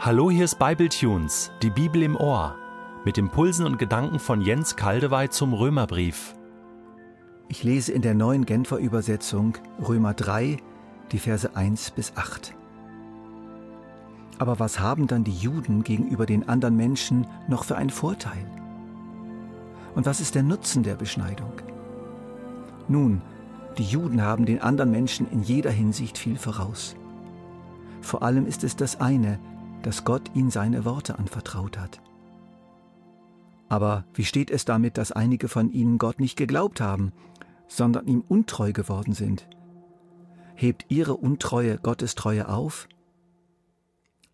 Hallo, hier ist Bibletunes, die Bibel im Ohr, mit Impulsen und Gedanken von Jens Kaldewey zum Römerbrief. Ich lese in der neuen Genfer Übersetzung Römer 3, die Verse 1 bis 8. Aber was haben dann die Juden gegenüber den anderen Menschen noch für einen Vorteil? Und was ist der Nutzen der Beschneidung? Nun, die Juden haben den anderen Menschen in jeder Hinsicht viel voraus. Vor allem ist es das eine, dass Gott ihnen seine Worte anvertraut hat. Aber wie steht es damit, dass einige von ihnen Gott nicht geglaubt haben, sondern ihm untreu geworden sind? Hebt ihre Untreue Gottes Treue auf?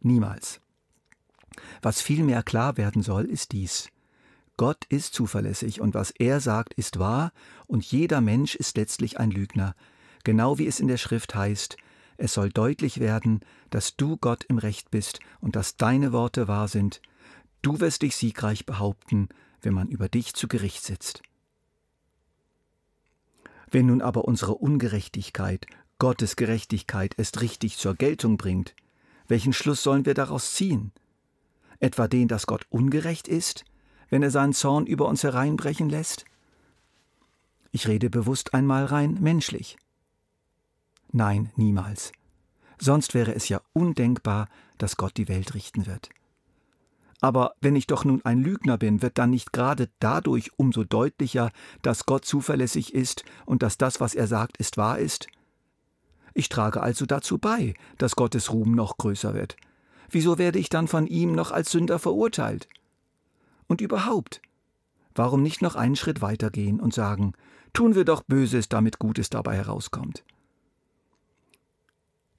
Niemals. Was vielmehr klar werden soll, ist dies. Gott ist zuverlässig und was er sagt, ist wahr und jeder Mensch ist letztlich ein Lügner, genau wie es in der Schrift heißt, es soll deutlich werden, dass du Gott im Recht bist und dass deine Worte wahr sind. Du wirst dich siegreich behaupten, wenn man über dich zu Gericht sitzt. Wenn nun aber unsere Ungerechtigkeit Gottes Gerechtigkeit erst richtig zur Geltung bringt, welchen Schluss sollen wir daraus ziehen? Etwa den, dass Gott ungerecht ist, wenn er seinen Zorn über uns hereinbrechen lässt? Ich rede bewusst einmal rein menschlich. Nein, niemals. Sonst wäre es ja undenkbar, dass Gott die Welt richten wird. Aber wenn ich doch nun ein Lügner bin, wird dann nicht gerade dadurch umso deutlicher, dass Gott zuverlässig ist und dass das, was er sagt, ist wahr ist? Ich trage also dazu bei, dass Gottes Ruhm noch größer wird. Wieso werde ich dann von ihm noch als Sünder verurteilt? Und überhaupt, warum nicht noch einen Schritt weitergehen und sagen, tun wir doch Böses, damit Gutes dabei herauskommt?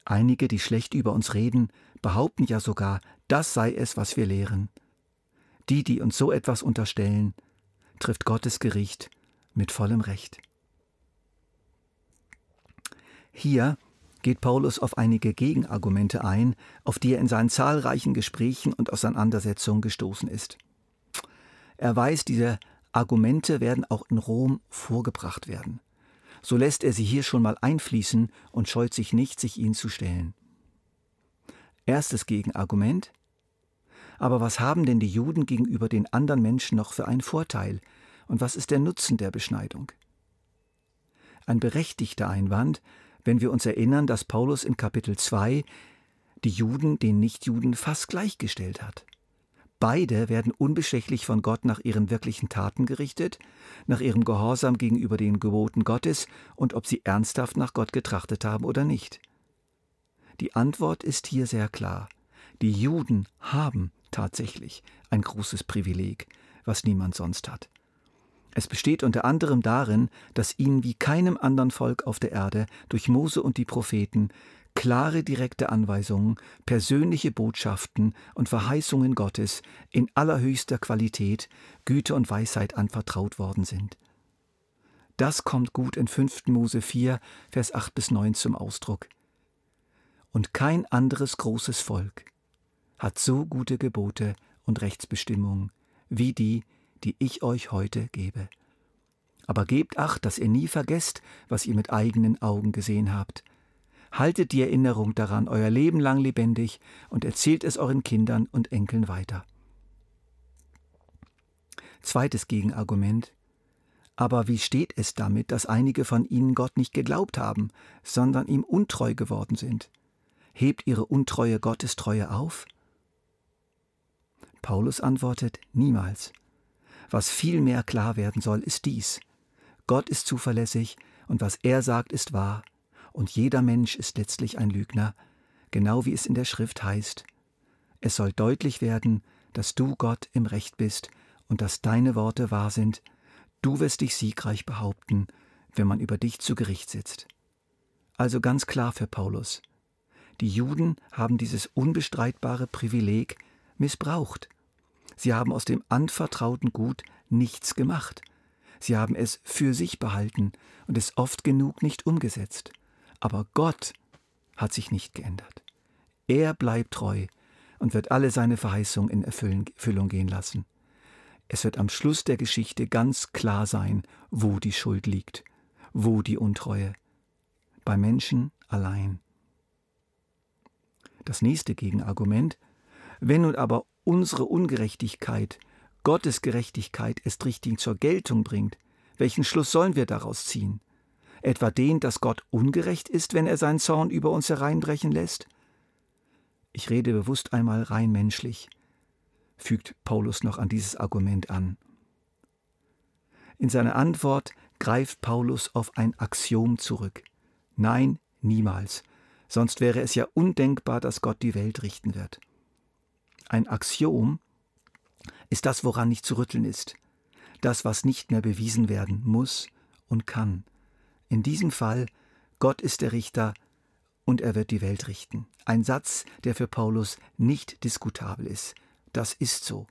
Einige, die schlecht über uns reden, behaupten ja sogar, das sei es, was wir lehren. Die, die uns so etwas unterstellen, trifft Gottes Gericht mit vollem Recht. Hier geht Paulus auf einige Gegenargumente ein, auf die er in seinen zahlreichen Gesprächen und Auseinandersetzungen gestoßen ist. Er weiß, diese Argumente werden auch in Rom vorgebracht werden so lässt er sie hier schon mal einfließen und scheut sich nicht, sich ihnen zu stellen. Erstes Gegenargument. Aber was haben denn die Juden gegenüber den anderen Menschen noch für einen Vorteil? Und was ist der Nutzen der Beschneidung? Ein berechtigter Einwand, wenn wir uns erinnern, dass Paulus in Kapitel 2 die Juden den Nichtjuden fast gleichgestellt hat. Beide werden unbestechlich von Gott nach ihren wirklichen Taten gerichtet, nach ihrem Gehorsam gegenüber den Geboten Gottes und ob sie ernsthaft nach Gott getrachtet haben oder nicht. Die Antwort ist hier sehr klar. Die Juden haben tatsächlich ein großes Privileg, was niemand sonst hat. Es besteht unter anderem darin, dass ihnen wie keinem anderen Volk auf der Erde durch Mose und die Propheten klare direkte Anweisungen, persönliche Botschaften und Verheißungen Gottes in allerhöchster Qualität, Güte und Weisheit anvertraut worden sind. Das kommt gut in 5. Mose 4, Vers 8 bis 9 zum Ausdruck. Und kein anderes großes Volk hat so gute Gebote und Rechtsbestimmungen wie die, die ich euch heute gebe. Aber gebt acht, dass ihr nie vergesst, was ihr mit eigenen Augen gesehen habt, Haltet die Erinnerung daran euer Leben lang lebendig und erzählt es euren Kindern und Enkeln weiter. Zweites Gegenargument. Aber wie steht es damit, dass einige von ihnen Gott nicht geglaubt haben, sondern ihm untreu geworden sind? Hebt ihre Untreue Gottes Treue auf? Paulus antwortet niemals. Was vielmehr klar werden soll, ist dies. Gott ist zuverlässig und was er sagt, ist wahr und jeder Mensch ist letztlich ein Lügner, genau wie es in der Schrift heißt. Es soll deutlich werden, dass du Gott im Recht bist und dass deine Worte wahr sind, du wirst dich siegreich behaupten, wenn man über dich zu Gericht sitzt. Also ganz klar für Paulus. Die Juden haben dieses unbestreitbare Privileg missbraucht. Sie haben aus dem anvertrauten Gut nichts gemacht. Sie haben es für sich behalten und es oft genug nicht umgesetzt. Aber Gott hat sich nicht geändert. Er bleibt treu und wird alle seine Verheißungen in Erfüllung gehen lassen. Es wird am Schluss der Geschichte ganz klar sein, wo die Schuld liegt, wo die Untreue. Bei Menschen allein. Das nächste Gegenargument. Wenn nun aber unsere Ungerechtigkeit Gottes Gerechtigkeit erst richtig zur Geltung bringt, welchen Schluss sollen wir daraus ziehen? Etwa den, dass Gott ungerecht ist, wenn er seinen Zorn über uns hereinbrechen lässt? Ich rede bewusst einmal rein menschlich, fügt Paulus noch an dieses Argument an. In seiner Antwort greift Paulus auf ein Axiom zurück. Nein, niemals, sonst wäre es ja undenkbar, dass Gott die Welt richten wird. Ein Axiom ist das, woran nicht zu rütteln ist, das, was nicht mehr bewiesen werden muss und kann. In diesem Fall, Gott ist der Richter und er wird die Welt richten. Ein Satz, der für Paulus nicht diskutabel ist. Das ist so.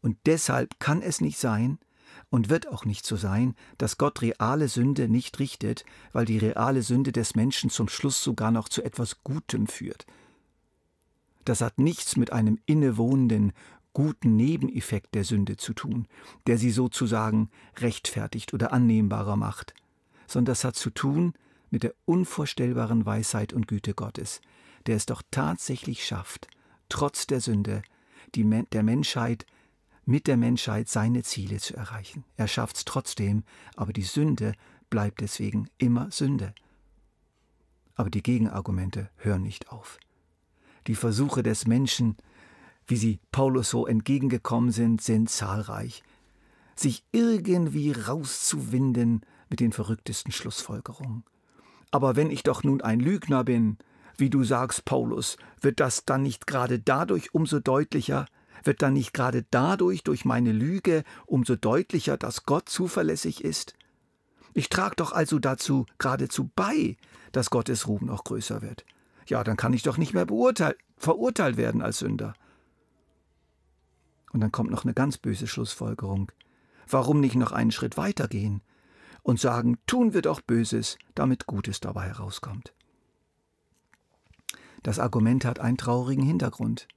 Und deshalb kann es nicht sein und wird auch nicht so sein, dass Gott reale Sünde nicht richtet, weil die reale Sünde des Menschen zum Schluss sogar noch zu etwas Gutem führt. Das hat nichts mit einem innewohnenden, guten Nebeneffekt der Sünde zu tun, der sie sozusagen rechtfertigt oder annehmbarer macht, sondern das hat zu tun mit der unvorstellbaren Weisheit und Güte Gottes, der es doch tatsächlich schafft, trotz der Sünde, die der Menschheit mit der Menschheit seine Ziele zu erreichen. Er schafft es trotzdem, aber die Sünde bleibt deswegen immer Sünde. Aber die Gegenargumente hören nicht auf. Die Versuche des Menschen, wie sie Paulus so entgegengekommen sind, sind zahlreich. Sich irgendwie rauszuwinden mit den verrücktesten Schlussfolgerungen. Aber wenn ich doch nun ein Lügner bin, wie du sagst, Paulus, wird das dann nicht gerade dadurch umso deutlicher, wird dann nicht gerade dadurch durch meine Lüge umso deutlicher, dass Gott zuverlässig ist? Ich trage doch also dazu geradezu bei, dass Gottes Ruhm noch größer wird. Ja, dann kann ich doch nicht mehr beurteilt, verurteilt werden als Sünder. Und dann kommt noch eine ganz böse Schlussfolgerung. Warum nicht noch einen Schritt weiter gehen und sagen, tun wir doch Böses, damit Gutes dabei herauskommt? Das Argument hat einen traurigen Hintergrund.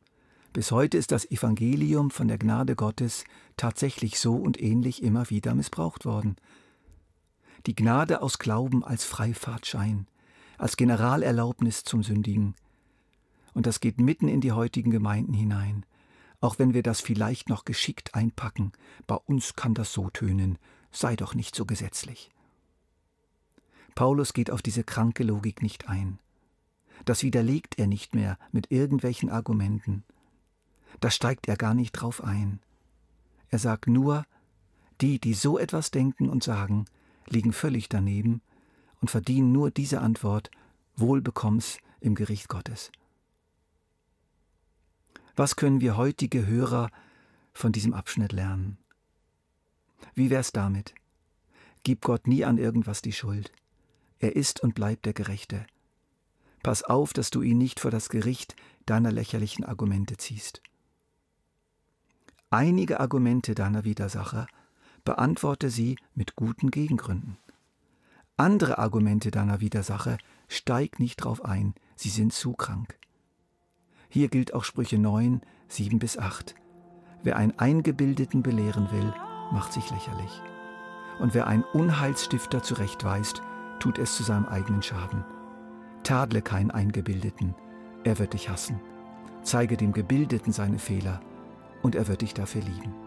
Bis heute ist das Evangelium von der Gnade Gottes tatsächlich so und ähnlich immer wieder missbraucht worden. Die Gnade aus Glauben als Freifahrtschein, als Generalerlaubnis zum Sündigen. Und das geht mitten in die heutigen Gemeinden hinein auch wenn wir das vielleicht noch geschickt einpacken, bei uns kann das so tönen, sei doch nicht so gesetzlich. Paulus geht auf diese kranke Logik nicht ein. Das widerlegt er nicht mehr mit irgendwelchen Argumenten. Da steigt er gar nicht drauf ein. Er sagt nur, die, die so etwas denken und sagen, liegen völlig daneben und verdienen nur diese Antwort, wohl bekomm's im Gericht Gottes. Was können wir heutige Hörer von diesem Abschnitt lernen? Wie wär's damit? Gib Gott nie an irgendwas die Schuld. Er ist und bleibt der Gerechte. Pass auf, dass du ihn nicht vor das Gericht deiner lächerlichen Argumente ziehst. Einige Argumente deiner Widersacher beantworte sie mit guten Gegengründen. Andere Argumente deiner Widersacher steig nicht drauf ein, sie sind zu krank. Hier gilt auch Sprüche 9, 7 bis 8. Wer einen Eingebildeten belehren will, macht sich lächerlich. Und wer einen Unheilsstifter zurechtweist, tut es zu seinem eigenen Schaden. Tadle keinen Eingebildeten, er wird dich hassen. Zeige dem Gebildeten seine Fehler, und er wird dich dafür lieben.